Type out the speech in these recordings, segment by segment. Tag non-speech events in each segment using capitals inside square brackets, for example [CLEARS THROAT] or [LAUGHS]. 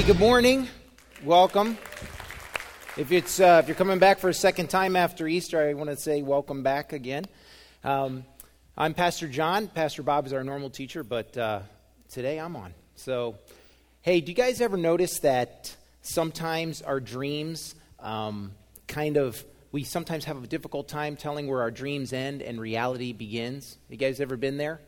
Hey, good morning. Welcome. If it's uh, if you're coming back for a second time after Easter, I want to say welcome back again. Um, I'm Pastor John. Pastor Bob is our normal teacher, but uh, today I'm on. So, hey, do you guys ever notice that sometimes our dreams um, kind of we sometimes have a difficult time telling where our dreams end and reality begins? You guys ever been there?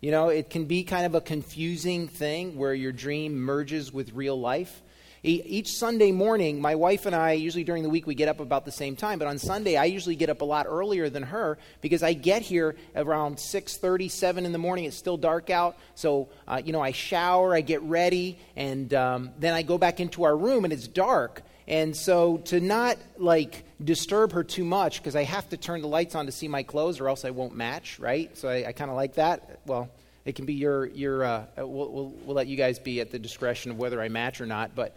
You know, it can be kind of a confusing thing where your dream merges with real life. Each Sunday morning, my wife and I, usually during the week, we get up about the same time. But on Sunday, I usually get up a lot earlier than her because I get here around 6.30, 7 in the morning. It's still dark out. So, uh, you know, I shower, I get ready, and um, then I go back into our room, and it's dark. And so to not like disturb her too much, because I have to turn the lights on to see my clothes or else I won't match, right? So I, I kind of like that. Well, it can be your, your uh, we'll, we'll, we'll, let you guys be at the discretion of whether I match or not. But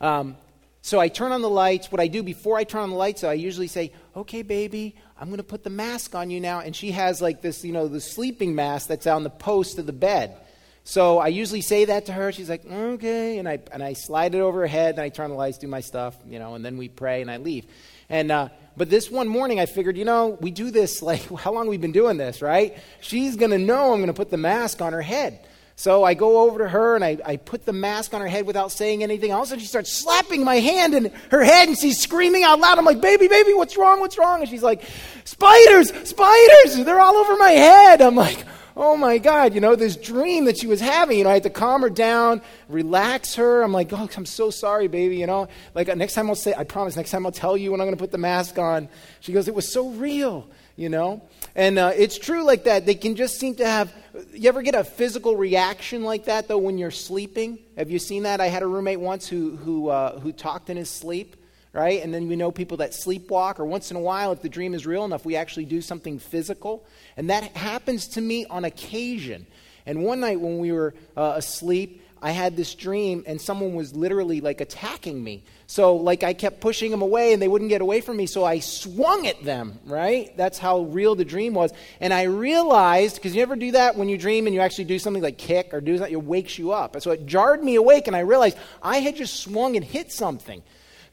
um, so I turn on the lights. What I do before I turn on the lights, I usually say, okay, baby, I'm going to put the mask on you now. And she has like this, you know, the sleeping mask that's on the post of the bed. So I usually say that to her. She's like, okay. And I, and I slide it over her head, and I turn the lights, do my stuff, you know, and then we pray and I leave. And, uh, but this one morning, I figured, you know, we do this, [LAUGHS] like, how long we've been doing this, right? She's going to know I'm going to put the mask on her head. So I go over to her and I, I put the mask on her head without saying anything. All of a sudden, she starts slapping my hand in her head and she's screaming out loud. I'm like, baby, baby, what's wrong? What's wrong? And she's like, spiders, spiders, they're all over my head. I'm like, oh my God, you know, this dream that she was having. You know, I had to calm her down, relax her. I'm like, oh, I'm so sorry, baby. You know, like uh, next time I'll say, I promise, next time I'll tell you when I'm going to put the mask on. She goes, it was so real, you know? And uh, it's true like that. They can just seem to have, you ever get a physical reaction like that, though, when you're sleeping? Have you seen that? I had a roommate once who, who, uh, who talked in his sleep right? And then we know people that sleepwalk, or once in a while, if the dream is real enough, we actually do something physical. And that happens to me on occasion. And one night when we were uh, asleep, I had this dream, and someone was literally like attacking me. So, like, I kept pushing them away, and they wouldn't get away from me. So I swung at them, right? That's how real the dream was. And I realized, because you ever do that when you dream and you actually do something like kick or do something, it wakes you up. And so it jarred me awake, and I realized I had just swung and hit something.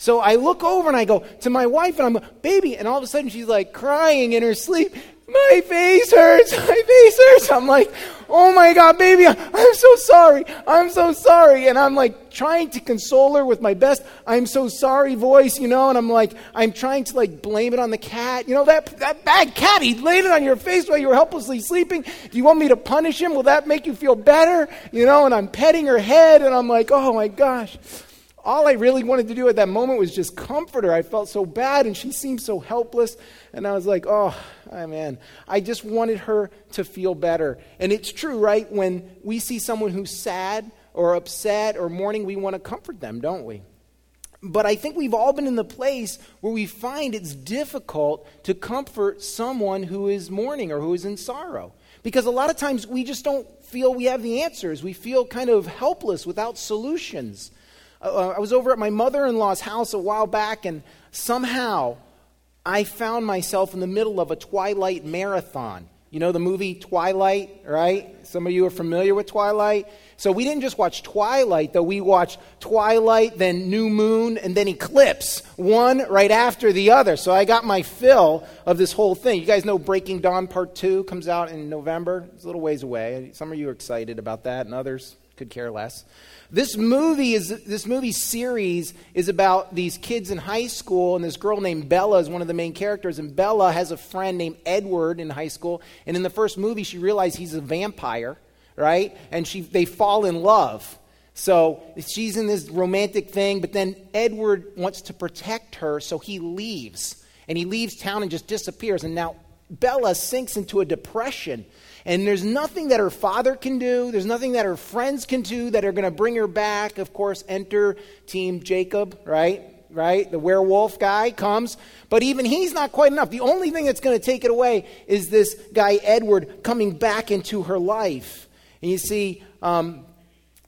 So I look over and I go to my wife and I'm like, baby, and all of a sudden she's like crying in her sleep. My face hurts. My face hurts. I'm like, oh my God, baby, I'm so sorry. I'm so sorry. And I'm like trying to console her with my best, I'm so sorry voice, you know, and I'm like, I'm trying to like blame it on the cat. You know, that, that bad cat, he laid it on your face while you were helplessly sleeping. Do you want me to punish him? Will that make you feel better? You know, and I'm petting her head and I'm like, oh my gosh all I really wanted to do at that moment was just comfort her. I felt so bad and she seemed so helpless. And I was like, oh, man, I just wanted her to feel better. And it's true, right? When we see someone who's sad or upset or mourning, we want to comfort them, don't we? But I think we've all been in the place where we find it's difficult to comfort someone who is mourning or who is in sorrow. Because a lot of times we just don't feel we have the answers. We feel kind of helpless without solutions. Uh, I was over at my mother in law's house a while back, and somehow I found myself in the middle of a Twilight marathon. You know the movie Twilight, right? Some of you are familiar with Twilight. So we didn't just watch Twilight, though. We watched Twilight, then New Moon, and then Eclipse, one right after the other. So I got my fill of this whole thing. You guys know Breaking Dawn Part 2 comes out in November. It's a little ways away. Some of you are excited about that, and others could care less. This movie is this movie series is about these kids in high school, and this girl named Bella is one of the main characters. And Bella has a friend named Edward in high school. And in the first movie, she realizes he's a vampire, right? And she they fall in love. So she's in this romantic thing, but then Edward wants to protect her, so he leaves. And he leaves town and just disappears. And now Bella sinks into a depression and there's nothing that her father can do, there's nothing that her friends can do that are going to bring her back. Of course, enter Team Jacob, right? Right? The werewolf guy comes, but even he's not quite enough. The only thing that's going to take it away is this guy, Edward, coming back into her life. And you see, um,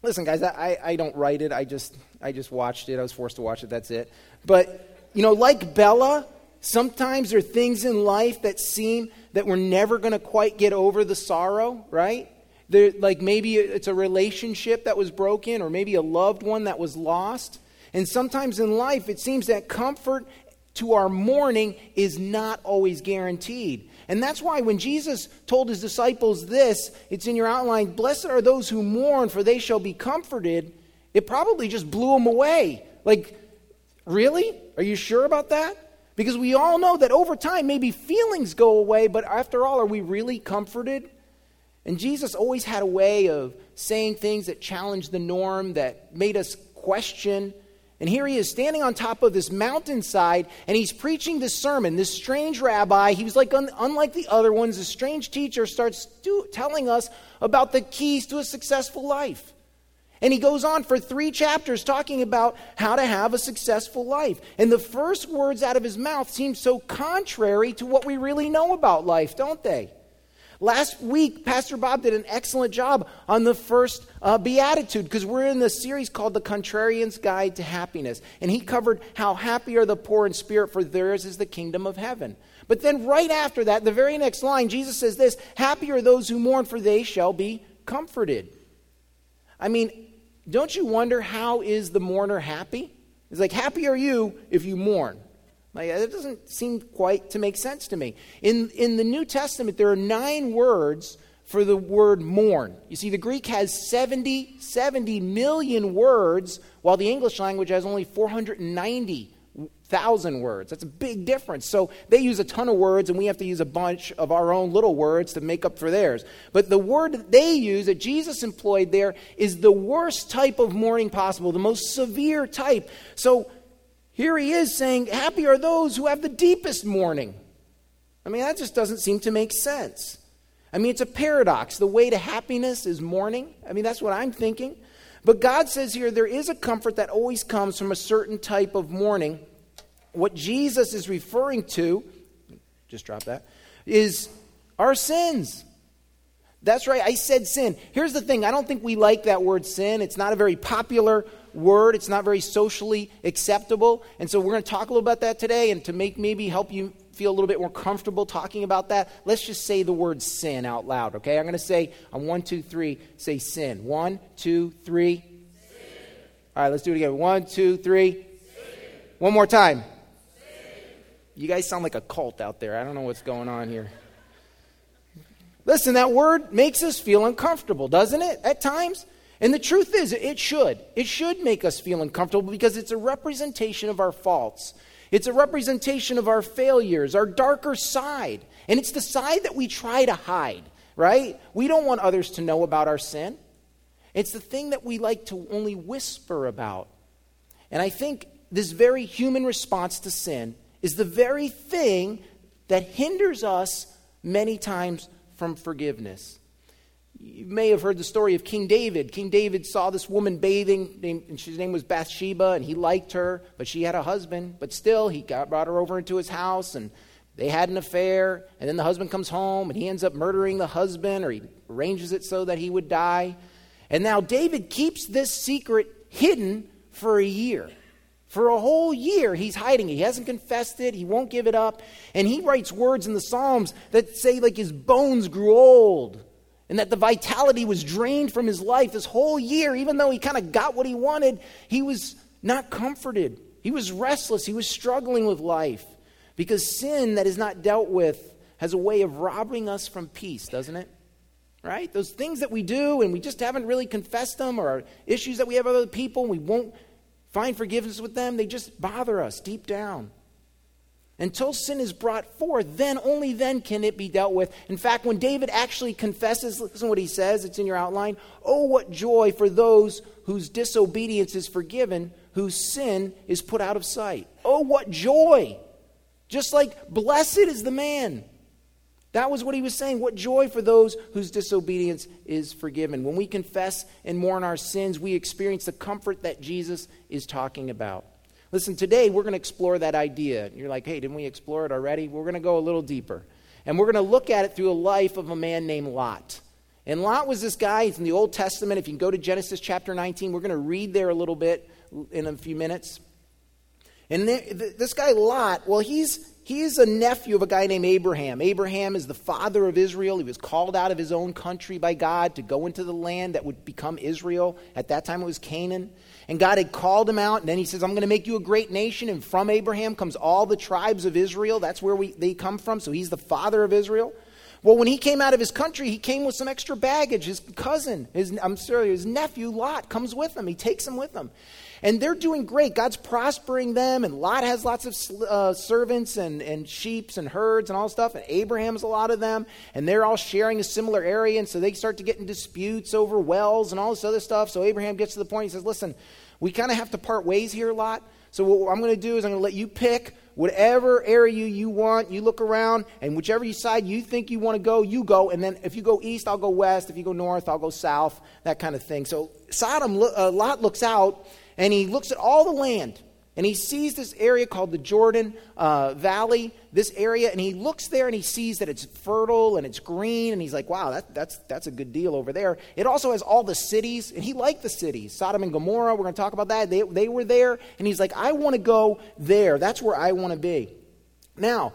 listen, guys, I, I don't write it. I just, I just watched it. I was forced to watch it. That's it. But, you know, like Bella, sometimes there are things in life that seem that we're never going to quite get over the sorrow, right? There, like maybe it's a relationship that was broken, or maybe a loved one that was lost. And sometimes in life, it seems that comfort to our mourning is not always guaranteed. And that's why when Jesus told his disciples this, it's in your outline Blessed are those who mourn, for they shall be comforted. It probably just blew them away. Like, really? Are you sure about that? Because we all know that over time, maybe feelings go away, but after all, are we really comforted? And Jesus always had a way of saying things that challenged the norm, that made us question. And here he is standing on top of this mountainside, and he's preaching this sermon. This strange rabbi, he was like un- unlike the other ones. This strange teacher starts telling us about the keys to a successful life. And he goes on for three chapters talking about how to have a successful life. And the first words out of his mouth seem so contrary to what we really know about life, don't they? Last week, Pastor Bob did an excellent job on the first uh, beatitude because we're in the series called The Contrarian's Guide to Happiness. And he covered how happy are the poor in spirit, for theirs is the kingdom of heaven. But then, right after that, the very next line, Jesus says this Happy are those who mourn, for they shall be comforted. I mean, don't you wonder how is the mourner happy? It's like, happy are you if you mourn. Like, that doesn't seem quite to make sense to me. In, in the New Testament, there are nine words for the word mourn. You see, the Greek has 70, 70 million words, while the English language has only 490 thousand words. That's a big difference. So they use a ton of words, and we have to use a bunch of our own little words to make up for theirs. But the word that they use, that Jesus employed there, is the worst type of mourning possible, the most severe type. So here he is saying, Happy are those who have the deepest mourning. I mean, that just doesn't seem to make sense. I mean, it's a paradox. The way to happiness is mourning. I mean, that's what I'm thinking. But God says here there is a comfort that always comes from a certain type of mourning what Jesus is referring to, just drop that, is our sins. That's right, I said sin. Here's the thing I don't think we like that word sin. It's not a very popular word, it's not very socially acceptable. And so we're going to talk a little about that today. And to make maybe help you feel a little bit more comfortable talking about that, let's just say the word sin out loud, okay? I'm going to say on one, two, three, say sin. One, two, three. All right, let's do it again. One, two, three. One more time. You guys sound like a cult out there. I don't know what's going on here. Listen, that word makes us feel uncomfortable, doesn't it, at times? And the truth is, it should. It should make us feel uncomfortable because it's a representation of our faults. It's a representation of our failures, our darker side. And it's the side that we try to hide, right? We don't want others to know about our sin. It's the thing that we like to only whisper about. And I think this very human response to sin is the very thing that hinders us many times from forgiveness. You may have heard the story of King David. King David saw this woman bathing, and his name was Bathsheba, and he liked her, but she had a husband. But still, he got, brought her over into his house, and they had an affair. And then the husband comes home, and he ends up murdering the husband, or he arranges it so that he would die. And now David keeps this secret hidden for a year. For a whole year, he's hiding it. He hasn't confessed it. He won't give it up. And he writes words in the Psalms that say, like, his bones grew old and that the vitality was drained from his life this whole year. Even though he kind of got what he wanted, he was not comforted. He was restless. He was struggling with life because sin that is not dealt with has a way of robbing us from peace, doesn't it? Right? Those things that we do and we just haven't really confessed them or issues that we have with other people we won't find forgiveness with them, they just bother us deep down. Until sin is brought forth, then, only then can it be dealt with. In fact, when David actually confesses, listen what he says, it's in your outline. Oh, what joy for those whose disobedience is forgiven, whose sin is put out of sight. Oh, what joy! Just like blessed is the man that was what he was saying. What joy for those whose disobedience is forgiven. When we confess and mourn our sins, we experience the comfort that Jesus is talking about. Listen, today we're going to explore that idea. You're like, hey, didn't we explore it already? We're going to go a little deeper. And we're going to look at it through a life of a man named Lot. And Lot was this guy, he's in the Old Testament. If you go to Genesis chapter 19, we're going to read there a little bit in a few minutes. And this guy Lot, well, he's He's a nephew of a guy named Abraham. Abraham is the father of Israel. He was called out of his own country by God to go into the land that would become Israel. At that time, it was Canaan. And God had called him out, and then he says, I'm going to make you a great nation. And from Abraham comes all the tribes of Israel. That's where we, they come from. So he's the father of Israel. Well, when he came out of his country, he came with some extra baggage. His cousin, his, I'm sorry, his nephew Lot comes with him. He takes him with him. And they're doing great. God's prospering them, and Lot has lots of uh, servants and, and sheep and herds and all stuff, and Abraham's a lot of them, and they're all sharing a similar area, and so they start to get in disputes over wells and all this other stuff. So Abraham gets to the point, he says, Listen, we kind of have to part ways here, Lot. So what I'm going to do is I'm going to let you pick whatever area you want. You look around, and whichever side you think you want to go, you go. And then if you go east, I'll go west. If you go north, I'll go south. That kind of thing. So Sodom, uh, Lot looks out, and he looks at all the land and he sees this area called the Jordan uh, Valley, this area, and he looks there and he sees that it's fertile and it's green, and he's like, wow, that, that's, that's a good deal over there. It also has all the cities, and he liked the cities. Sodom and Gomorrah, we're going to talk about that. They, they were there, and he's like, I want to go there. That's where I want to be. Now,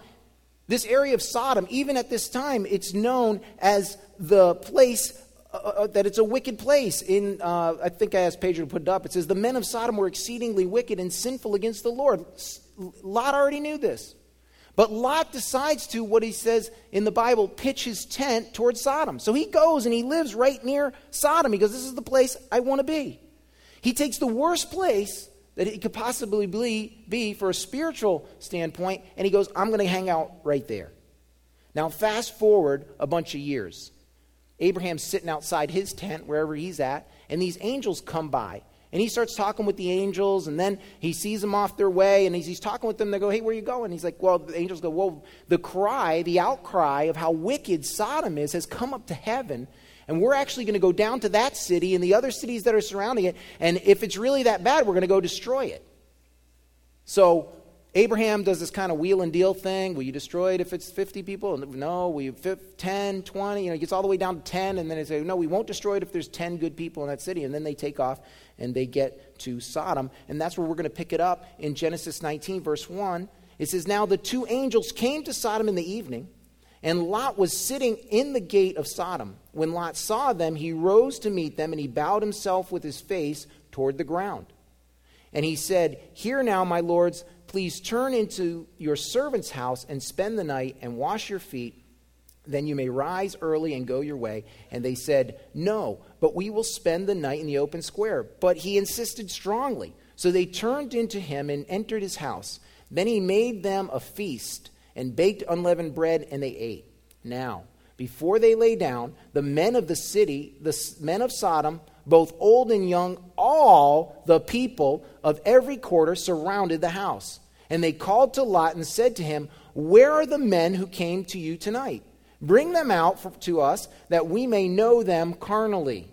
this area of Sodom, even at this time, it's known as the place uh, uh, that it's a wicked place. In uh, I think I asked Pedro to put it up. It says the men of Sodom were exceedingly wicked and sinful against the Lord. Lot already knew this, but Lot decides to what he says in the Bible pitch his tent towards Sodom. So he goes and he lives right near Sodom. He goes, "This is the place I want to be." He takes the worst place that it could possibly be, be for a spiritual standpoint, and he goes, "I'm going to hang out right there." Now, fast forward a bunch of years. Abraham's sitting outside his tent, wherever he's at, and these angels come by. And he starts talking with the angels, and then he sees them off their way, and he's, he's talking with them. They go, Hey, where are you going? He's like, Well, the angels go, Well, the cry, the outcry of how wicked Sodom is has come up to heaven, and we're actually going to go down to that city and the other cities that are surrounding it, and if it's really that bad, we're going to go destroy it. So Abraham does this kind of wheel and deal thing. Will you destroy it if it's 50 people? No. Will you 10, 20? You know, it gets all the way down to 10, and then they say, no, we won't destroy it if there's 10 good people in that city. And then they take off and they get to Sodom. And that's where we're going to pick it up in Genesis 19, verse 1. It says, Now the two angels came to Sodom in the evening, and Lot was sitting in the gate of Sodom. When Lot saw them, he rose to meet them, and he bowed himself with his face toward the ground. And he said, Hear now, my lords Please turn into your servant's house and spend the night and wash your feet. Then you may rise early and go your way. And they said, No, but we will spend the night in the open square. But he insisted strongly. So they turned into him and entered his house. Then he made them a feast and baked unleavened bread, and they ate. Now, before they lay down, the men of the city, the men of Sodom, both old and young, all the people of every quarter surrounded the house. And they called to Lot and said to him, Where are the men who came to you tonight? Bring them out for, to us that we may know them carnally.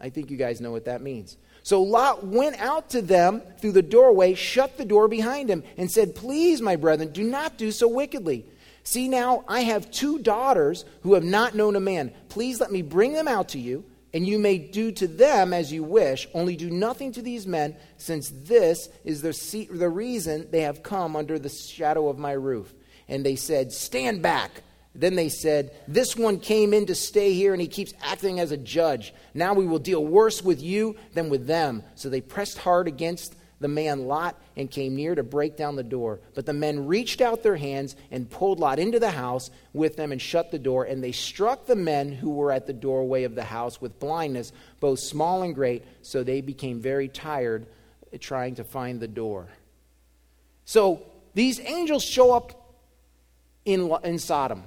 I think you guys know what that means. So Lot went out to them through the doorway, shut the door behind him, and said, Please, my brethren, do not do so wickedly. See now, I have two daughters who have not known a man. Please let me bring them out to you and you may do to them as you wish, only do nothing to these men, since this is the, the reason they have come under the shadow of my roof. And they said, Stand back. Then they said, This one came in to stay here, and he keeps acting as a judge. Now we will deal worse with you than with them. So they pressed hard against the man Lot and came near to break down the door. But the men reached out their hands and pulled Lot into the house with them and shut the door. And they struck the men who were at the doorway of the house with blindness, both small and great. So they became very tired trying to find the door. So these angels show up in, in Sodom.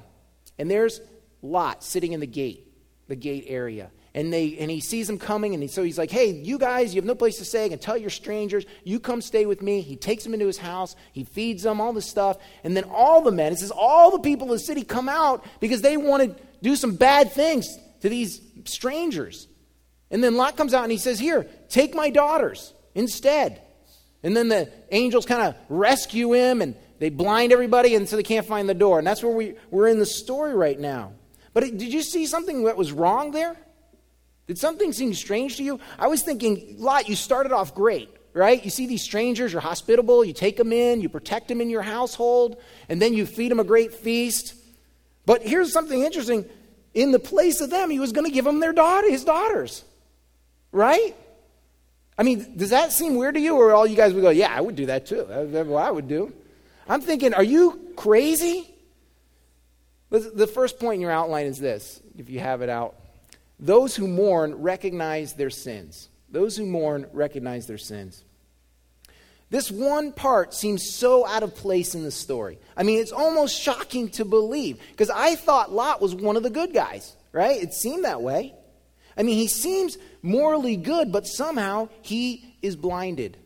And there's Lot sitting in the gate, the gate area and they and he sees them coming and he, so he's like hey you guys you have no place to stay. I can tell you're strangers. You come stay with me. He takes them into his house. He feeds them all this stuff. And then all the men it says all the people in the city come out because they want to do some bad things to these strangers. And then lot comes out and he says here take my daughters instead. And then the angels kind of rescue him and they blind everybody and so they can't find the door. And that's where we, we're in the story right now. But did you see something that was wrong there did something seem strange to you? I was thinking, Lot, you started off great, right? You see these strangers, you're hospitable, you take them in, you protect them in your household, and then you feed them a great feast. But here's something interesting. In the place of them, he was going to give them their daughter, his daughters. Right? I mean, does that seem weird to you? Or all you guys would go, yeah, I would do that too. That's what I would do. I'm thinking, are you crazy? The first point in your outline is this, if you have it out. Those who mourn recognize their sins. Those who mourn recognize their sins. This one part seems so out of place in the story. I mean, it's almost shocking to believe because I thought Lot was one of the good guys, right? It seemed that way. I mean, he seems morally good, but somehow he is blinded.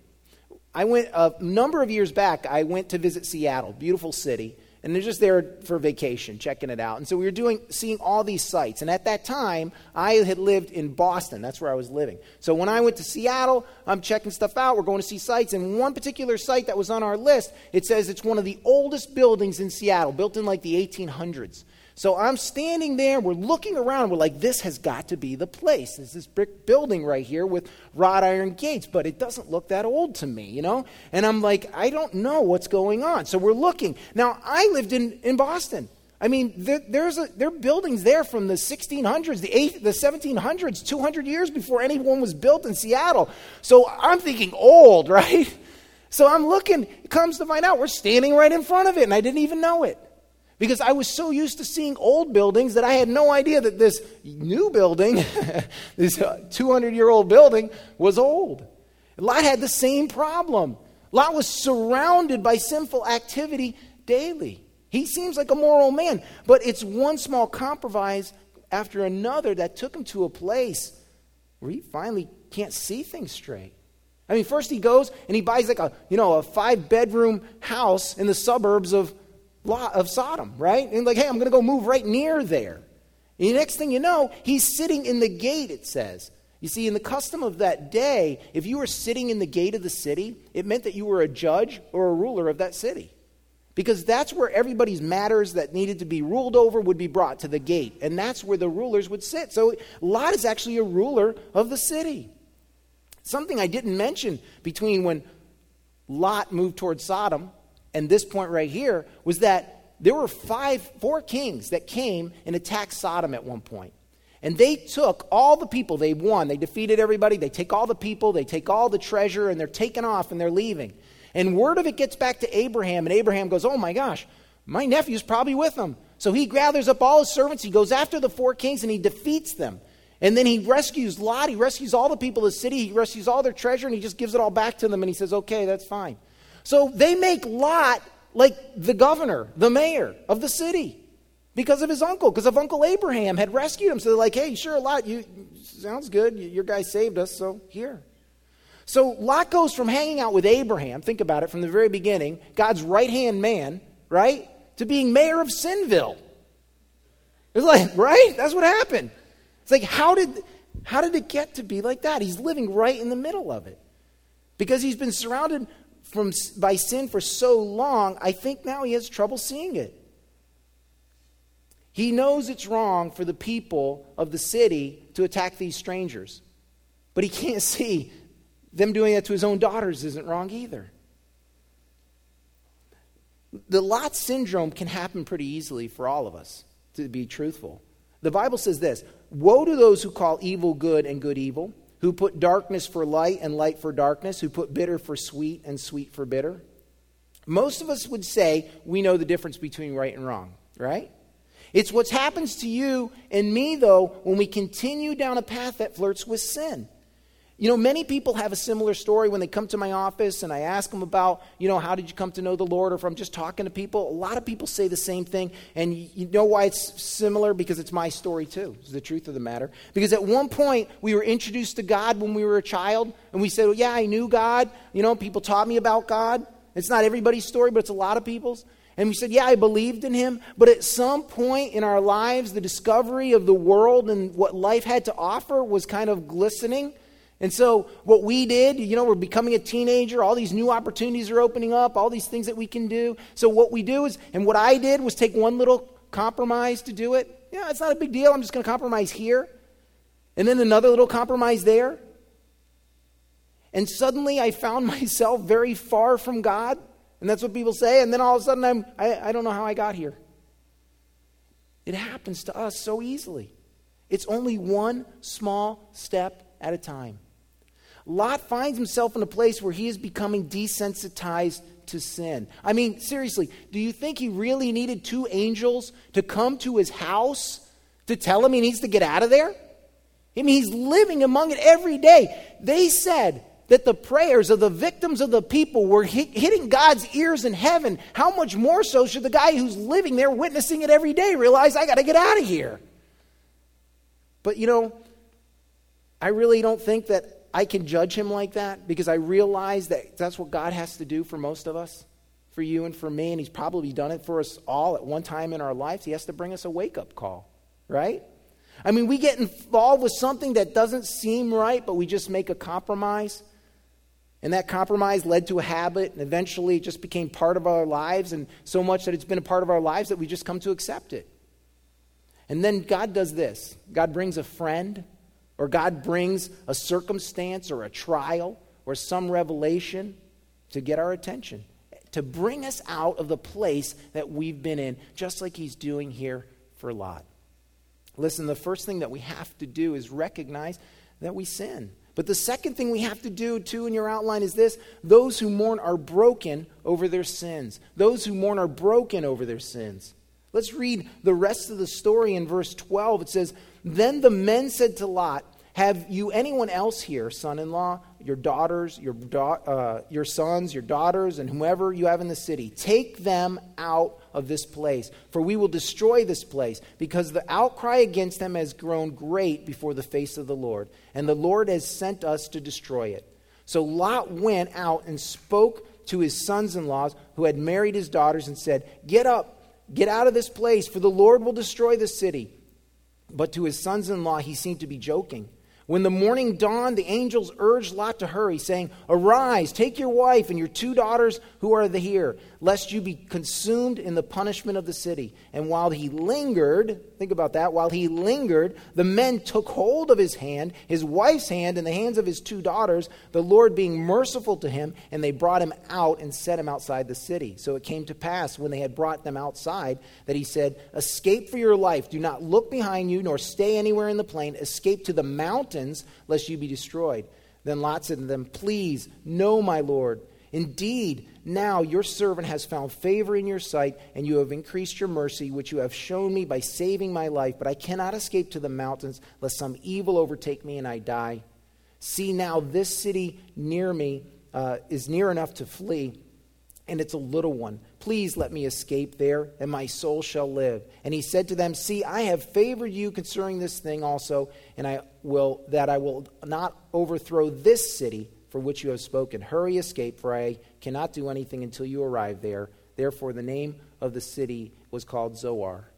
I went a number of years back, I went to visit Seattle, beautiful city, and they're just there for vacation, checking it out. And so we were doing, seeing all these sites. And at that time, I had lived in Boston. That's where I was living. So when I went to Seattle, I'm checking stuff out. We're going to see sites. And one particular site that was on our list, it says it's one of the oldest buildings in Seattle, built in like the 1800s. So I'm standing there, we're looking around, we're like, this has got to be the place. There's this brick building right here with wrought iron gates, but it doesn't look that old to me, you know? And I'm like, I don't know what's going on. So we're looking. Now, I lived in, in Boston. I mean, there, there's a, there are buildings there from the 1600s, the, eight, the 1700s, 200 years before anyone was built in Seattle. So I'm thinking old, [LAUGHS] right? So I'm looking, comes to find out we're standing right in front of it, and I didn't even know it because I was so used to seeing old buildings that I had no idea that this new building, [LAUGHS] this uh, 200 year old building, was old. Lot had the same problem. Lot was surrounded by sinful activity daily. He seems like a moral man, but it's one small compromise after another that took him to a place where he finally can't see things straight. I mean, first he goes and he buys like a, you know, a five bedroom house in the suburbs of Lot of Sodom, right? And like, hey, I'm going to go move right near there. And the next thing you know, he's sitting in the gate, it says. You see, in the custom of that day, if you were sitting in the gate of the city, it meant that you were a judge or a ruler of that city. Because that's where everybody's matters that needed to be ruled over would be brought to the gate. And that's where the rulers would sit. So Lot is actually a ruler of the city. Something I didn't mention between when Lot moved towards Sodom and this point right here was that there were five, four kings that came and attacked Sodom at one point. And they took all the people, they won, they defeated everybody, they take all the people, they take all the treasure, and they're taking off and they're leaving. And word of it gets back to Abraham, and Abraham goes, Oh my gosh, my nephew's probably with them. So he gathers up all his servants, he goes after the four kings, and he defeats them. And then he rescues Lot, he rescues all the people of the city, he rescues all their treasure, and he just gives it all back to them, and he says, Okay, that's fine. So they make Lot like the governor, the mayor of the city because of his uncle, because of Uncle Abraham had rescued him. So they're like, hey, sure, Lot, you sounds good. Your guy saved us, so here. So Lot goes from hanging out with Abraham, think about it from the very beginning, God's right hand man, right, to being mayor of Sinville. It's like, [LAUGHS] right? That's what happened. It's like, how did how did it get to be like that? He's living right in the middle of it. Because he's been surrounded from, by sin for so long, I think now he has trouble seeing it. He knows it's wrong for the people of the city to attack these strangers, but he can't [LAUGHS] see them doing that to his own daughters isn't wrong either. The Lot syndrome can happen pretty easily for all of us, to be truthful. The Bible says this Woe to those who call evil good and good evil who put darkness for light and light for darkness, who put bitter for sweet and sweet for bitter. Most of us would say we know the difference between right and wrong, right? It's what happens to you and me, though, when we continue down a path that flirts with sin. You know, many people have a similar story when they come to my office and I ask them about, you know, how did you come to know the Lord? Or if I'm just talking to people, a lot of people say the same thing. And you know why it's similar? Because it's my story too, is the truth of the matter. Because at one point, we were introduced to God when we were a child, and we said, well, yeah, I knew God. You know, people taught me about God. It's not everybody's story, but it's a lot of people's. And we said, Yeah, I believed in him. But at some point in our lives, the discovery of the world and what life had to offer was kind of glistening. And so, what we did, you know, we're becoming a teenager, all these new opportunities are opening up, all these things that we can do. So, what we do is, and what I did was take one little compromise to do it. Yeah, it's not a big deal. I'm just going to compromise here. And then another little compromise there. And suddenly I found [LAUGHS] myself very far from God. And that's what people say. And then all of a sudden I'm, I, I don't know how I got here. It happens to us so easily. It's only one small step at a time. Lot finds himself in a place where he is becoming desensitized to sin. I mean, seriously, do you think he really needed two angels to come to his house to tell him he needs to get out of there? I mean, he's living among it every day. They said that the prayers of the victims of the people were hit, hitting God's ears in heaven. How much more so should the guy who's living there witnessing it every day realize, I got to get out of here? But you know, I really don't think that I can judge him like that because I realize that that's what God has to do for most of us, for you and for me, and He's probably done it for us all at one time in our lives. He has to bring us a wake up call, right? I mean, we get involved with something that doesn't seem right, but we just make a compromise. And that compromise led to a habit, and eventually it just became part of our lives, and so much that it's been a part of our lives that we just come to accept it. And then God does this God brings a friend or God brings a circumstance or a trial or some revelation to get our attention, to bring us out of the place that we've been in, just like He's doing here for Lot. Listen, the first thing that we have to do is recognize that we sin. But the second thing we have to do, too, in your outline is this those who mourn are broken over their sins. Those who mourn are broken over their sins. Let's read the rest of the story in verse 12. It says, Then the men said to Lot, have you anyone else here, son in law, your daughters, your, uh, your sons, your daughters, and whomever you have in the city? Take them out of this place, for we will destroy this place, because the outcry against them has grown great before the face of the Lord, and the Lord has sent us to destroy it. So Lot went out and spoke to his sons in laws who had married his daughters and said, Get up, get out of this place, for the Lord will destroy the city. But to his sons in law, he seemed to be joking. When the morning dawned, the angels urged Lot to hurry, saying, Arise, take your wife and your two daughters who are here, lest you be consumed in the punishment of the city. And while he lingered, think about that, while he lingered, the men took hold of his hand, his wife's hand, and the hands of his two daughters, the Lord being merciful to him, and they brought him out and set him outside the city. So it came to pass, when they had brought them outside, that he said, Escape for your life. Do not look behind you, nor stay anywhere in the plain. Escape to the mountains, lest you be destroyed. Then Lot said to them, Please, no, my Lord. Indeed, now your servant has found favor in your sight, and you have increased your mercy, which you have shown me by saving my life. But I cannot escape to the mountains, lest some evil overtake me and I die. See now, this city near me uh, is near enough to flee, and it's a little one. Please let me escape there, and my soul shall live. And he said to them, See, I have favored you concerning this thing also, and I will that I will not overthrow this city for which you have spoken. Hurry, escape, for I cannot do anything until you arrive there. Therefore, the name of the city was called Zoar.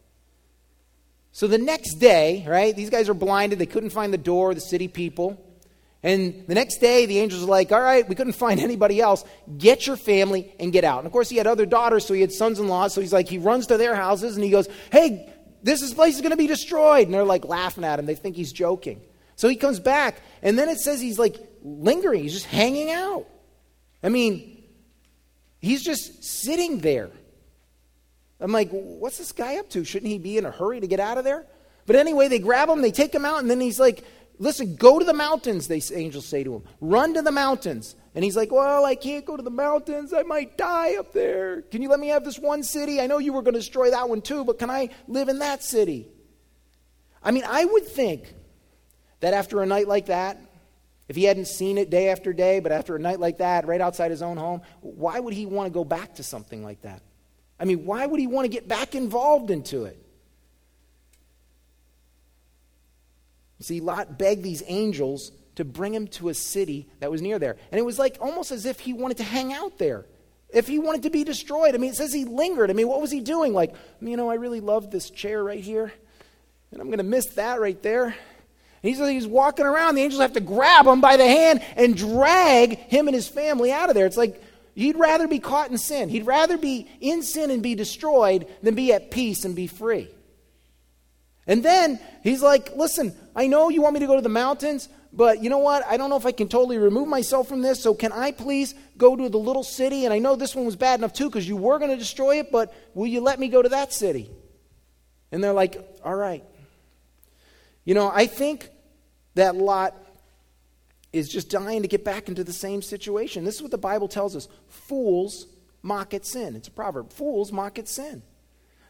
So the next day, right, these guys are blinded. They couldn't find the door, the city people. And the next day, the angels are like, All right, we couldn't find anybody else. Get your family and get out. And of course, he had other daughters, so he had sons in law. So he's like, he runs to their houses and he goes, Hey, this place is going to be destroyed. And they're like laughing at him. They think he's joking. So he comes back, and then it says he's like lingering. He's just hanging out. I mean, he's just sitting there. I'm like, what's this guy up to? Shouldn't he be in a hurry to get out of there? But anyway, they grab him, they take him out, and then he's like, Listen, go to the mountains, they angels say to him. Run to the mountains. And he's like, Well, I can't go to the mountains. I might die up there. Can you let me have this one city? I know you were going to destroy that one too, but can I live in that city? I mean, I would think that after a night like that, if he hadn't seen it day after day, but after a night like that, right outside his own home, why would he want to go back to something like that? I mean, why would he want to get back involved into it? See, Lot begged these angels to bring him to a city that was near there. And it was like almost as if he wanted to hang out there. If he wanted to be destroyed. I mean, it says he lingered. I mean, what was he doing? Like, you know, I really love this chair right here, and I'm going to miss that right there. He's, he's walking around. The angels have to grab him by the hand and drag him and his family out of there. It's like he'd rather be caught in sin. He'd rather be in sin and be destroyed than be at peace and be free. And then he's like, Listen, I know you want me to go to the mountains, but you know what? I don't know if I can totally remove myself from this. So can I please go to the little city? And I know this one was bad enough too because you were going to destroy it, but will you let me go to that city? And they're like, all right. You know, I think that Lot is just dying to get back into the same situation. This is what the Bible tells us fools mock at sin. It's a proverb. Fools mock at sin.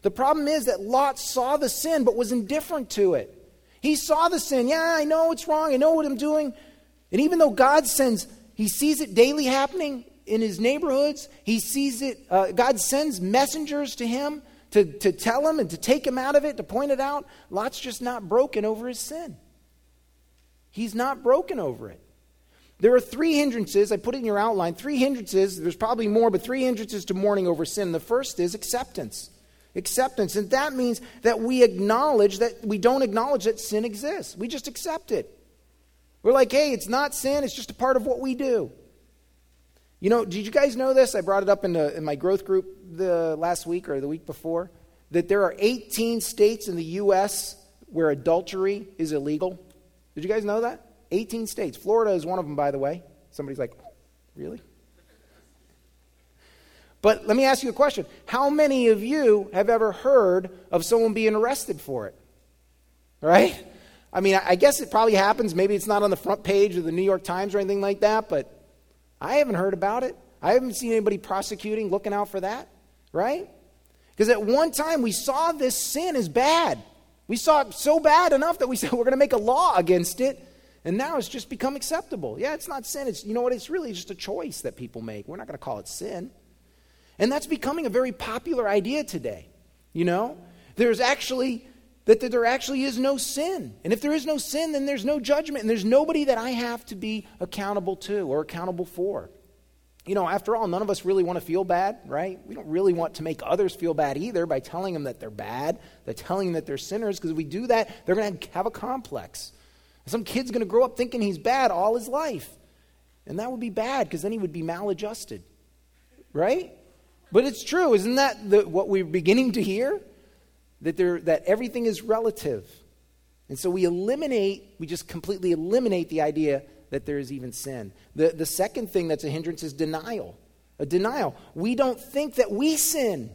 The problem is that Lot saw the sin but was indifferent to it. He saw the sin. Yeah, I know it's wrong. I know what I'm doing. And even though God sends, he sees it daily happening in his neighborhoods, he sees it, uh, God sends messengers to him to, to tell him and to take him out of it, to point it out. Lot's just not broken over his sin. He's not broken over it. There are three hindrances. I put in your outline. Three hindrances. There's probably more, but three hindrances to mourning over sin. The first is acceptance acceptance. And that means that we acknowledge that we don't acknowledge that sin exists. We just accept it. We're like, hey, it's not sin, it's just a part of what we do. You know, did you guys know this? I brought it up in, the, in my growth group the last week or the week before that there are 18 states in the U.S. where adultery is illegal. Did you guys know that? 18 states. Florida is one of them, by the way. Somebody's like, really? But let me ask you a question. How many of you have ever heard of someone being arrested for it? Right? I mean, I guess it probably happens. Maybe it's not on the front page of the New York Times or anything like that, but I haven't heard about it. I haven't seen anybody prosecuting, looking out for that, right? Because at one time we saw this sin as bad. We saw it so bad enough that we [LAUGHS] said we're going to make a law against it, and now it's just become acceptable. Yeah, it's not sin. It's you know what? It's really just a choice that people make. We're not going to call it sin. And that's becoming a very popular idea today. You know, there's actually that there actually is no sin. And if there is no sin, then there's no judgment, and there's nobody that I have to be accountable to or accountable for. You know, after all, none of us really want to feel bad, right? We don't really want to make others feel bad either by telling them that they're bad, by telling them that they're sinners, because if we do that, they're going to have a complex. Some kid's going to grow up thinking he's bad all his life. And that would be bad because then he would be maladjusted, right? But it's true, isn't that the, what we're beginning to hear? That, there, that everything is relative. And so we eliminate, we just completely eliminate the idea that there is even sin. The, the second thing that's a hindrance is denial. A denial. We don't think that we sin.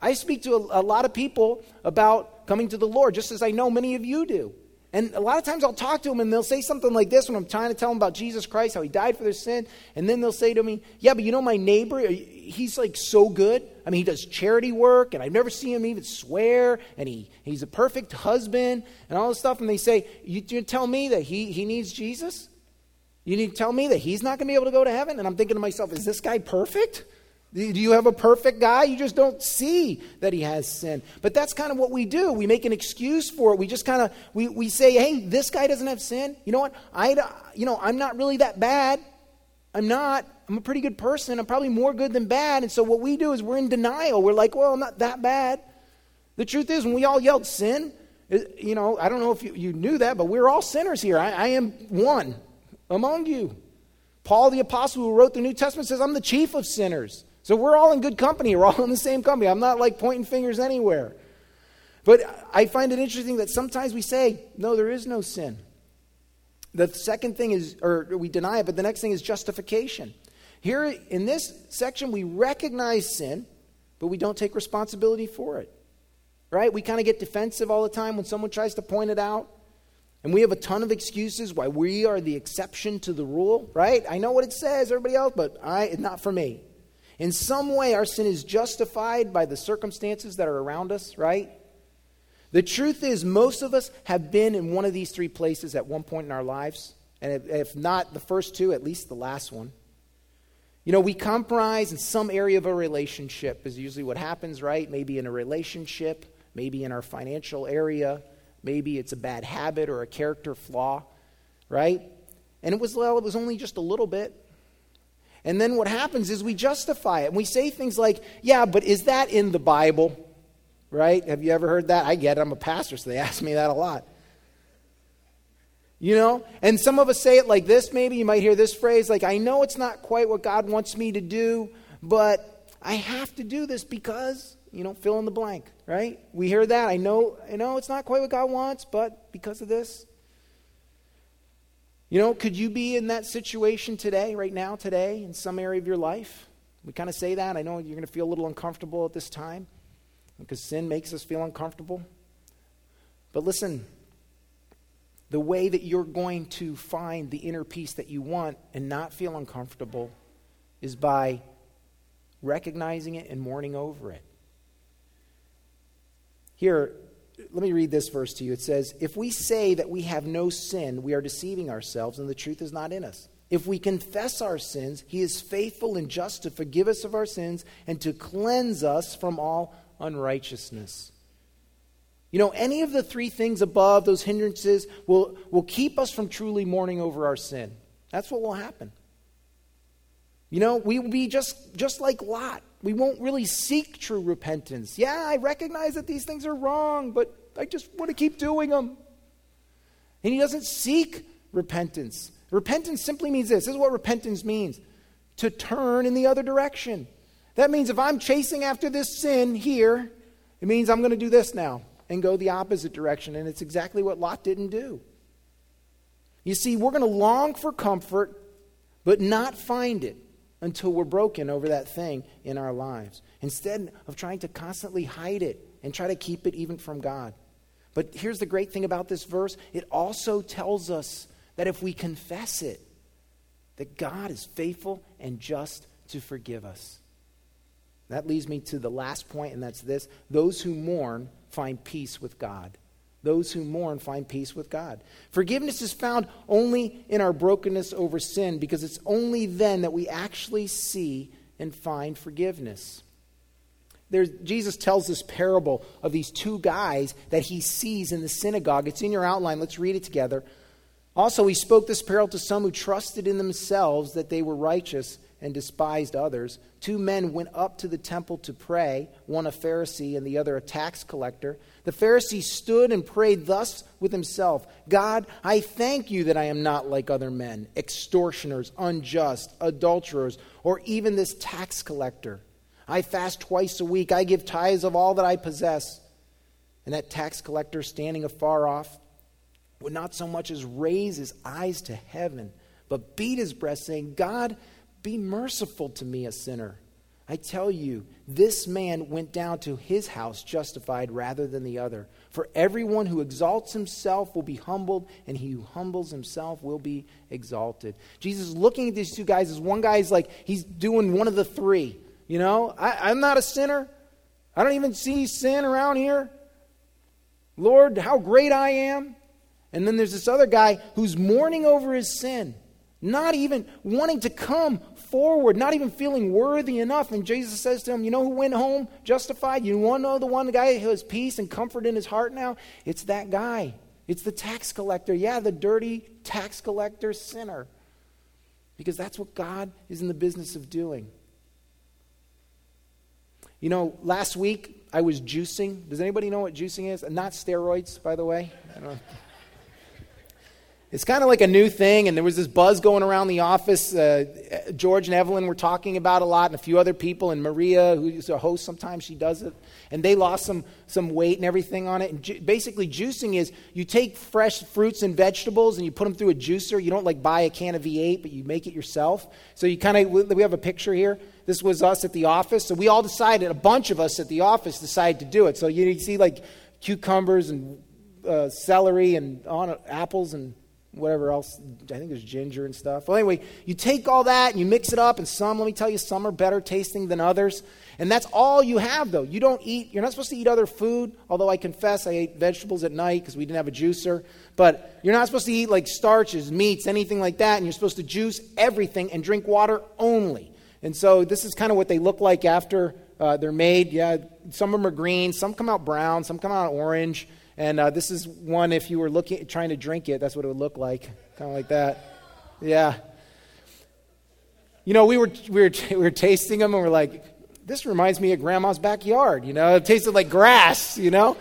I speak to a, a lot of people about coming to the Lord, just as I know many of you do. And a lot of times I'll talk to them and they'll say something like this when I'm trying to tell them about Jesus Christ, how he died for their sin. And then they'll say to me, Yeah, but you know my neighbor, uh, he's like so good. I mean, he does charity work and I've never seen him even swear and he, he's a perfect husband and all this stuff. And they say, You, you tell me that he, he needs Jesus? You need to tell me that he's not going to be able to go to heaven? And I'm thinking to myself, Is this guy perfect? Do you have a perfect guy? You just don't see that he has sin. But that's kind of what we do. We make an excuse for it. We just kind of we, we say, "Hey, this guy doesn't have sin. You know what? I you know, I'm not really that bad. I'm not. I'm a pretty good person. I'm probably more good than bad." And so what we do is we're in denial. We're like, "Well, I'm not that bad." The truth is, when we all yelled sin, you know, I don't know if you, you knew that, but we're all sinners here. I, I am one among you. Paul the apostle who wrote the New Testament says, "I'm the chief of sinners." So we're all in good company. We're all in the same company. I'm not like pointing fingers anywhere. But I find it interesting that sometimes we say, no, there is no sin. The second thing is, or we deny it, but the next thing is justification. Here in this section, we recognize sin, but we don't take responsibility for it. Right? We kind of get defensive all the time when someone tries to point it out. And we have a ton of excuses why we are the exception to the rule, right? I know what it says, everybody else, but I it's not for me. In some way, our sin is justified by the circumstances that are around us, right? The truth is, most of us have been in one of these three places at one point in our lives. And if not the first two, at least the last one. You know, we compromise in some area of a relationship, is usually what happens, right? Maybe in a relationship, maybe in our financial area, maybe it's a bad habit or a character flaw, right? And it was, well, it was only just a little bit. And then what happens is we justify it. And we say things like, yeah, but is that in the Bible? Right? Have you ever heard that? I get it. I'm a pastor, so they ask me that a lot. You know? And some of us say it like this, maybe. You might hear this phrase like, I know it's not quite what God wants me to do, but I have to do this because, you know, fill in the blank, right? We hear that. I know, I know it's not quite what God wants, but because of this. You know, could you be in that situation today, right now, today, in some area of your life? We kind of say that. I know you're going to feel a little uncomfortable at this time because sin makes us feel uncomfortable. But listen, the way that you're going to find the inner peace that you want and not feel uncomfortable is by recognizing it and mourning over it. Here, let me read this verse to you. It says, If we say that we have no sin, we are deceiving ourselves, and the truth is not in us. If we confess our sins, he is faithful and just to forgive us of our sins and to cleanse us from all unrighteousness. You know, any of the three things above, those hindrances, will, will keep us from truly mourning over our sin. That's what will happen. You know, we will be just, just like Lot we won't really seek true repentance. Yeah, I recognize that these things are wrong, but I just want to keep doing them. And he doesn't seek repentance. Repentance simply means this. This is what repentance means to turn in the other direction. That means if I'm chasing after this sin here, it means I'm going to do this now and go the opposite direction. And it's exactly what Lot didn't do. You see, we're going to long for comfort, but not find it until we're broken over that thing in our lives, instead of trying to constantly hide it and try to keep it even from God. But here's the great thing about this verse it also tells us that if we confess it, that God is faithful and just to forgive us. That leads me to the last point, and that's this those who mourn find peace with God. Those who mourn find peace with God. Forgiveness is found only in our brokenness over sin because it's only then that we actually see and find forgiveness. There's, Jesus tells this parable of these two guys that he sees in the synagogue. It's in your outline. Let's read it together. Also, he spoke this parable to some who trusted in themselves that they were righteous and despised others. Two men went up to the temple to pray, one a Pharisee and the other a tax collector. The Pharisee stood and prayed thus with himself God, I thank you that I am not like other men, extortioners, unjust, adulterers, or even this tax collector. I fast twice a week, I give tithes of all that I possess. And that tax collector, standing afar off, would not so much as raise his eyes to heaven, but beat his breast, saying, God, be merciful to me, a sinner. I tell you, this man went down to his house justified rather than the other. For everyone who exalts himself will be humbled, and he who humbles himself will be exalted. Jesus is looking at these two guys as one guy's like, he's doing one of the three. You know, I, I'm not a sinner. I don't even see sin around here. Lord, how great I am. And then there's this other guy who's mourning over his sin, not even wanting to come forward, not even feeling worthy enough. And Jesus says to him, You know who went home justified? You want to know the one guy who has peace and comfort in his heart now? It's that guy. It's the tax collector. Yeah, the dirty tax collector sinner. Because that's what God is in the business of doing. You know, last week I was juicing. Does anybody know what juicing is? Not steroids, by the way. It's kind of like a new thing, and there was this buzz going around the office. Uh, George and Evelyn were talking about a lot, and a few other people, and Maria, who's a host, sometimes she does it, and they lost some, some weight and everything on it. And ju- basically, juicing is you take fresh fruits and vegetables and you put them through a juicer. You don't like buy a can of V8, but you make it yourself. So you kind of, we have a picture here. This was us at the office. So we all decided, a bunch of us at the office decided to do it. So you see like cucumbers and uh, celery and on, apples and whatever else. I think there's ginger and stuff. Well, anyway, you take all that and you mix it up, and some, let me tell you, some are better tasting than others. And that's all you have, though. You don't eat, you're not supposed to eat other food, although I confess I ate vegetables at night because we didn't have a juicer. But you're not supposed to eat like starches, meats, anything like that, and you're supposed to juice everything and drink water only. And so this is kind of what they look like after uh, they're made. Yeah, some of them are green, some come out brown, some come out orange. And uh, this is one, if you were looking, trying to drink it, that's what it would look like. Kind of like that. Yeah. You know, we were, we, were, [LAUGHS] we were tasting them and we're like, this reminds me of grandma's backyard. You know, it tasted like grass, you know?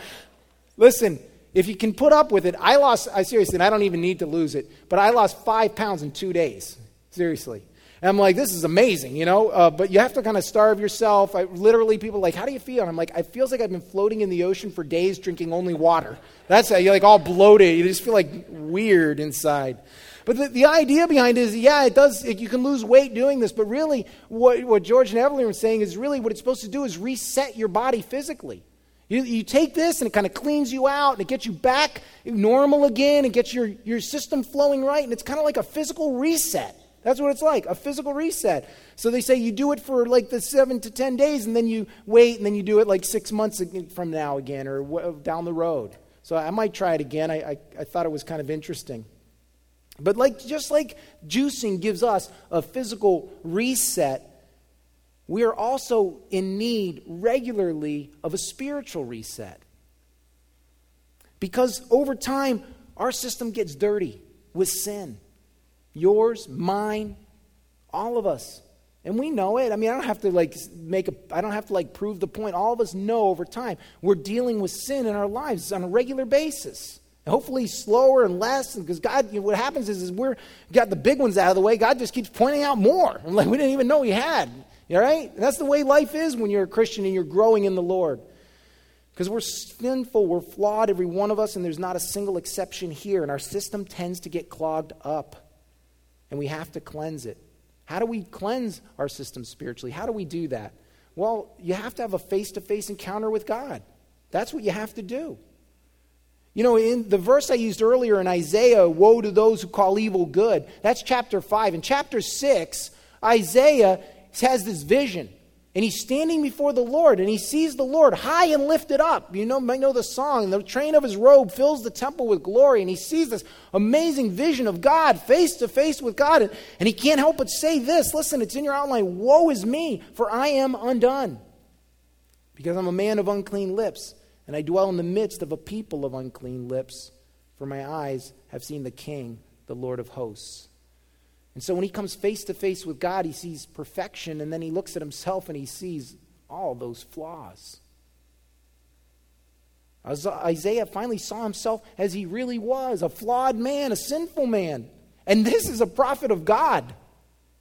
Listen, if you can put up with it, I lost, I seriously, and I don't even need to lose it, but I lost five pounds in two days. Seriously. And I'm like, this is amazing, you know? Uh, but you have to kind of starve yourself. I, literally, people like, how do you feel? And I'm like, it feels like I've been floating in the ocean for days drinking only water. That's how you're like all bloated. You just feel like weird inside. But the, the idea behind it is, yeah, it does, it, you can lose weight doing this, but really, what, what George and Evelyn were saying is really what it's supposed to do is reset your body physically. You, you take this and it kind of cleans you out and it gets you back normal again and gets your, your system flowing right, and it's kind of like a physical reset. That's what it's like, a physical reset. So they say you do it for like the seven to ten days, and then you wait, and then you do it like six months from now again or down the road. So I might try it again. I, I, I thought it was kind of interesting. But like just like juicing gives us a physical reset, we are also in need regularly of a spiritual reset. Because over time, our system gets dirty with sin. Yours, mine, all of us. And we know it. I mean, I don't have to like make a I don't have to like prove the point. All of us know over time we're dealing with sin in our lives on a regular basis. hopefully slower and less because God you know, what happens is, is we're got the big ones out of the way. God just keeps pointing out more. I'm [LAUGHS] like we didn't even know we had. All right? And that's the way life is when you're a Christian and you're growing in the Lord. Because we're sinful, we're flawed, every one of us, and there's not a single exception here. And our system tends to get clogged up and we have to cleanse it. How do we cleanse our system spiritually? How do we do that? Well, you have to have a face to face encounter with God. That's what you have to do. You know, in the verse I used earlier in Isaiah, woe to those who call evil good, that's chapter 5. In chapter 6, Isaiah has this vision. And he's standing before the Lord and he sees the Lord high and lifted up. You know, might know the song. The train of his robe fills the temple with glory. And he sees this amazing vision of God face to face with God. And, and he can't help but say this listen, it's in your outline Woe is me, for I am undone. Because I'm a man of unclean lips, and I dwell in the midst of a people of unclean lips. For my eyes have seen the King, the Lord of hosts. And so when he comes face to face with God, he sees perfection, and then he looks at himself and he sees all those flaws. Isaiah finally saw himself as he really was a flawed man, a sinful man. And this is a prophet of God.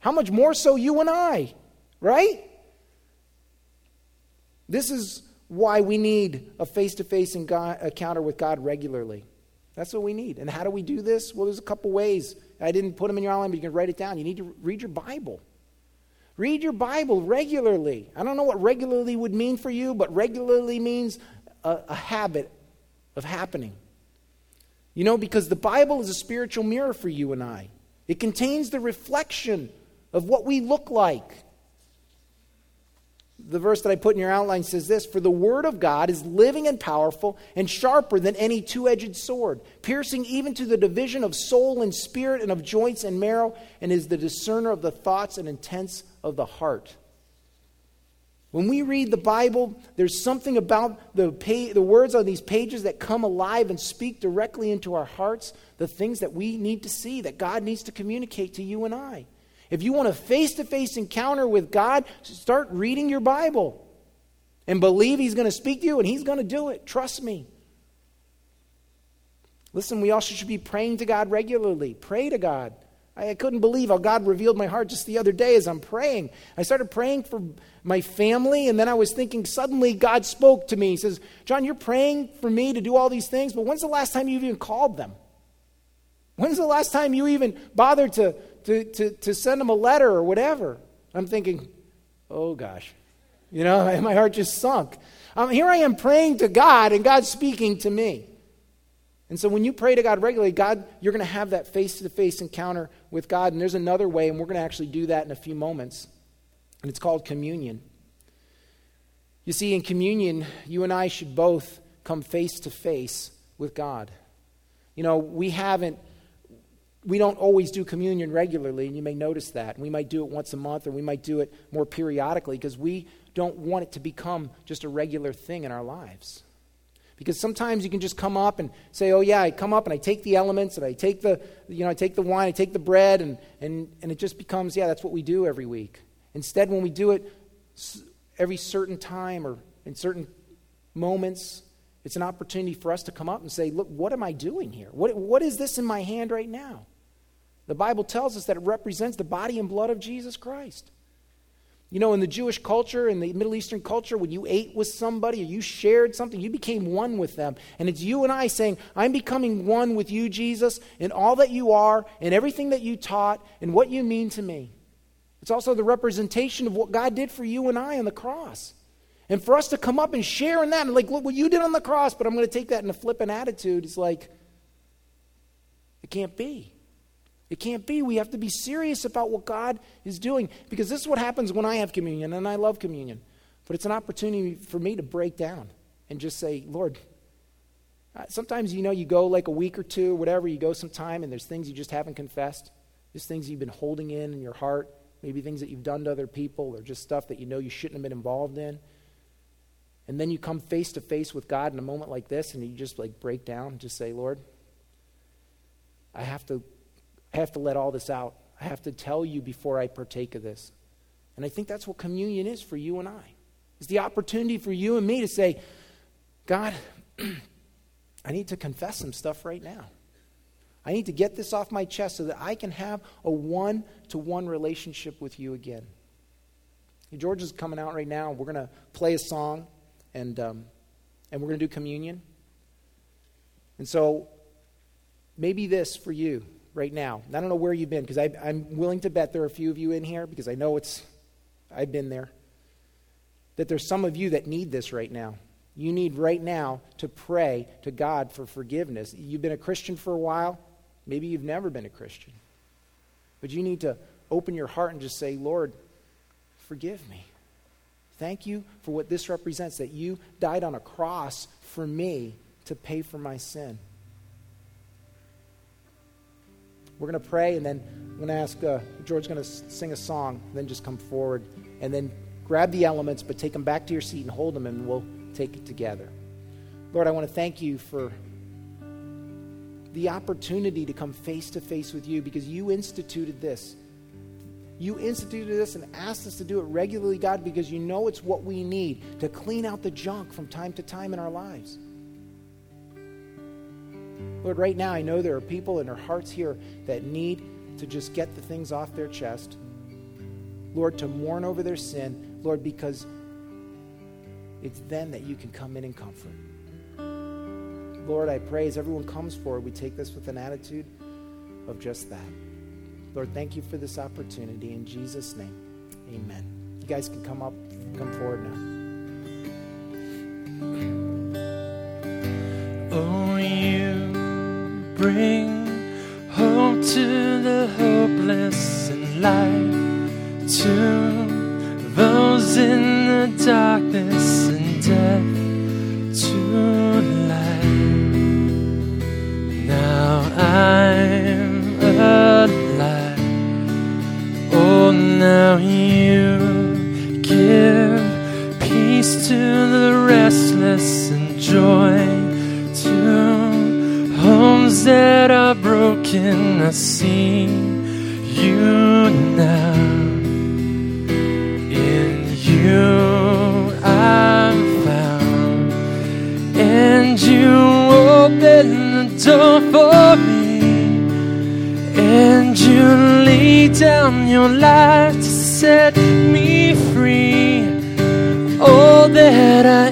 How much more so you and I, right? This is why we need a face to face encounter with God regularly. That's what we need. And how do we do this? Well, there's a couple ways. I didn't put them in your outline, but you can write it down. You need to read your Bible. Read your Bible regularly. I don't know what regularly would mean for you, but regularly means a, a habit of happening. You know, because the Bible is a spiritual mirror for you and I, it contains the reflection of what we look like the verse that I put in your outline says this For the word of God is living and powerful and sharper than any two edged sword, piercing even to the division of soul and spirit and of joints and marrow, and is the discerner of the thoughts and intents of the heart. When we read the Bible, there's something about the, the words on these pages that come alive and speak directly into our hearts, the things that we need to see, that God needs to communicate to you and I. If you want a face to face encounter with God, start reading your Bible and believe He's going to speak to you and He's going to do it. Trust me. Listen, we also should be praying to God regularly. Pray to God. I, I couldn't believe how God revealed my heart just the other day as I'm praying. I started praying for my family, and then I was thinking, suddenly God spoke to me. He says, John, you're praying for me to do all these things, but when's the last time you've even called them? When's the last time you even bothered to to, to, to send them a letter or whatever. I'm thinking, oh gosh. You know, [LAUGHS] my heart just sunk. Um, here I am praying to God, and God's speaking to me. And so when you pray to God regularly, God, you're going to have that face to face encounter with God. And there's another way, and we're going to actually do that in a few moments. And it's called communion. You see, in communion, you and I should both come face to face with God. You know, we haven't we don't always do communion regularly, and you may notice that. We might do it once a month, or we might do it more periodically because we don't want it to become just a regular thing in our lives. Because sometimes you can just come up and say, "Oh yeah, I come up and I take the elements and I take the, you know, I take the wine, I take the bread, and and and it just becomes, yeah, that's what we do every week." Instead, when we do it every certain time or in certain moments, it's an opportunity for us to come up and say, "Look, what am I doing here? What what is this in my hand right now?" The Bible tells us that it represents the body and blood of Jesus Christ. You know, in the Jewish culture, in the Middle Eastern culture, when you ate with somebody or you shared something, you became one with them. And it's you and I saying, I'm becoming one with you, Jesus, in all that you are, in everything that you taught, and what you mean to me. It's also the representation of what God did for you and I on the cross. And for us to come up and share in that, and like, look what you did on the cross, but I'm going to take that in a flippant attitude, it's like, it can't be. It can't be. We have to be serious about what God is doing because this is what happens when I have communion, and I love communion. But it's an opportunity for me to break down and just say, Lord, sometimes you know you go like a week or two, whatever, you go some time, and there's things you just haven't confessed. There's things you've been holding in in your heart, maybe things that you've done to other people, or just stuff that you know you shouldn't have been involved in. And then you come face to face with God in a moment like this, and you just like break down and just say, Lord, I have to I have to let all this out. I have to tell you before I partake of this. And I think that's what communion is for you and I. It's the opportunity for you and me to say, God, [CLEARS THROAT] I need to confess some stuff right now. I need to get this off my chest so that I can have a one to one relationship with you again. George is coming out right now. We're going to play a song and, um, and we're going to do communion. And so, maybe this for you right now. I don't know where you've been because I'm willing to bet there are a few of you in here because I know it's, I've been there. That there's some of you that need this right now. You need right now to pray to God for forgiveness. You've been a Christian for a while. Maybe you've never been a Christian. But you need to open your heart and just say, Lord, forgive me. Thank you for what this represents that you died on a cross for me to pay for my sin. We're going to pray, and then I'm going to ask uh, George's going to sing a song, then just come forward, and then grab the elements, but take them back to your seat and hold them, and we'll take it together. Lord, I want to thank you for the opportunity to come face to face with you because you instituted this. You instituted this and asked us to do it regularly, God, because you know it's what we need to clean out the junk from time to time in our lives. Lord, right now I know there are people in their hearts here that need to just get the things off their chest. Lord, to mourn over their sin, Lord, because it's then that you can come in and comfort. Lord, I pray as everyone comes forward, we take this with an attitude of just that. Lord, thank you for this opportunity. In Jesus' name, amen. You guys can come up, come forward now. Bring hope to the hopeless and light to those in the darkness and death to light. Now I'm alive. Oh, now you give peace to the restless and joy that are broken, I see you now. In you I'm found, and you open the door for me, and you lay down your life to set me free. All that I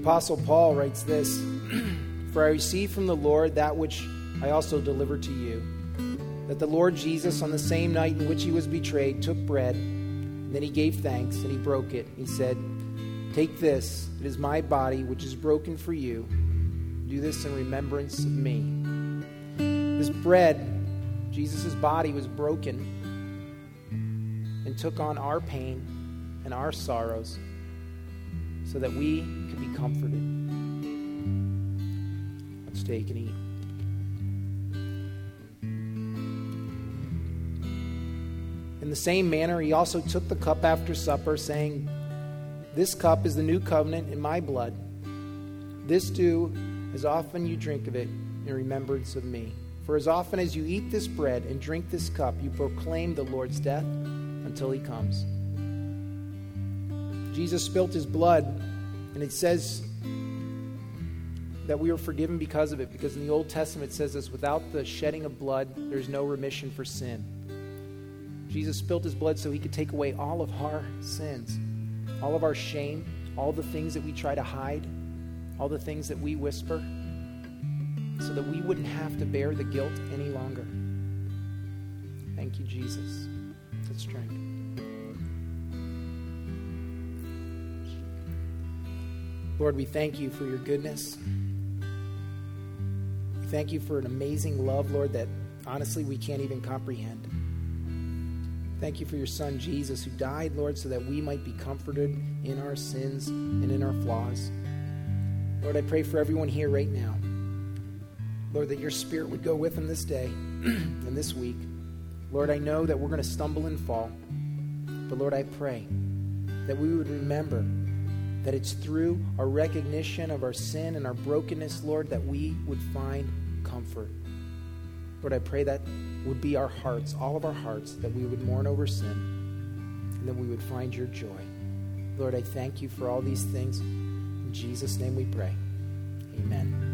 Apostle Paul writes this [CLEARS THROAT] For I received from the Lord that which I also delivered to you. That the Lord Jesus, on the same night in which he was betrayed, took bread, and then he gave thanks, and he broke it. He said, Take this, it is my body, which is broken for you. Do this in remembrance of me. This bread, Jesus' body, was broken and took on our pain and our sorrows so that we could be comforted. Let's take and eat. In the same manner, he also took the cup after supper, saying, This cup is the new covenant in my blood. This do as often you drink of it in remembrance of me. For as often as you eat this bread and drink this cup, you proclaim the Lord's death until he comes. Jesus spilt his blood, and it says that we were forgiven because of it, because in the Old Testament it says this without the shedding of blood, there's no remission for sin. Jesus spilt his blood so he could take away all of our sins, all of our shame, all the things that we try to hide, all the things that we whisper, so that we wouldn't have to bear the guilt any longer. Thank you, Jesus. Let's drink. Lord, we thank you for your goodness. We thank you for an amazing love, Lord, that honestly we can't even comprehend. Thank you for your son Jesus who died, Lord, so that we might be comforted in our sins and in our flaws. Lord, I pray for everyone here right now. Lord, that your spirit would go with them this day [CLEARS THROAT] and this week. Lord, I know that we're going to stumble and fall. But Lord, I pray that we would remember that it's through our recognition of our sin and our brokenness, Lord, that we would find comfort. Lord, I pray that would be our hearts, all of our hearts, that we would mourn over sin and that we would find your joy. Lord, I thank you for all these things. In Jesus' name we pray. Amen.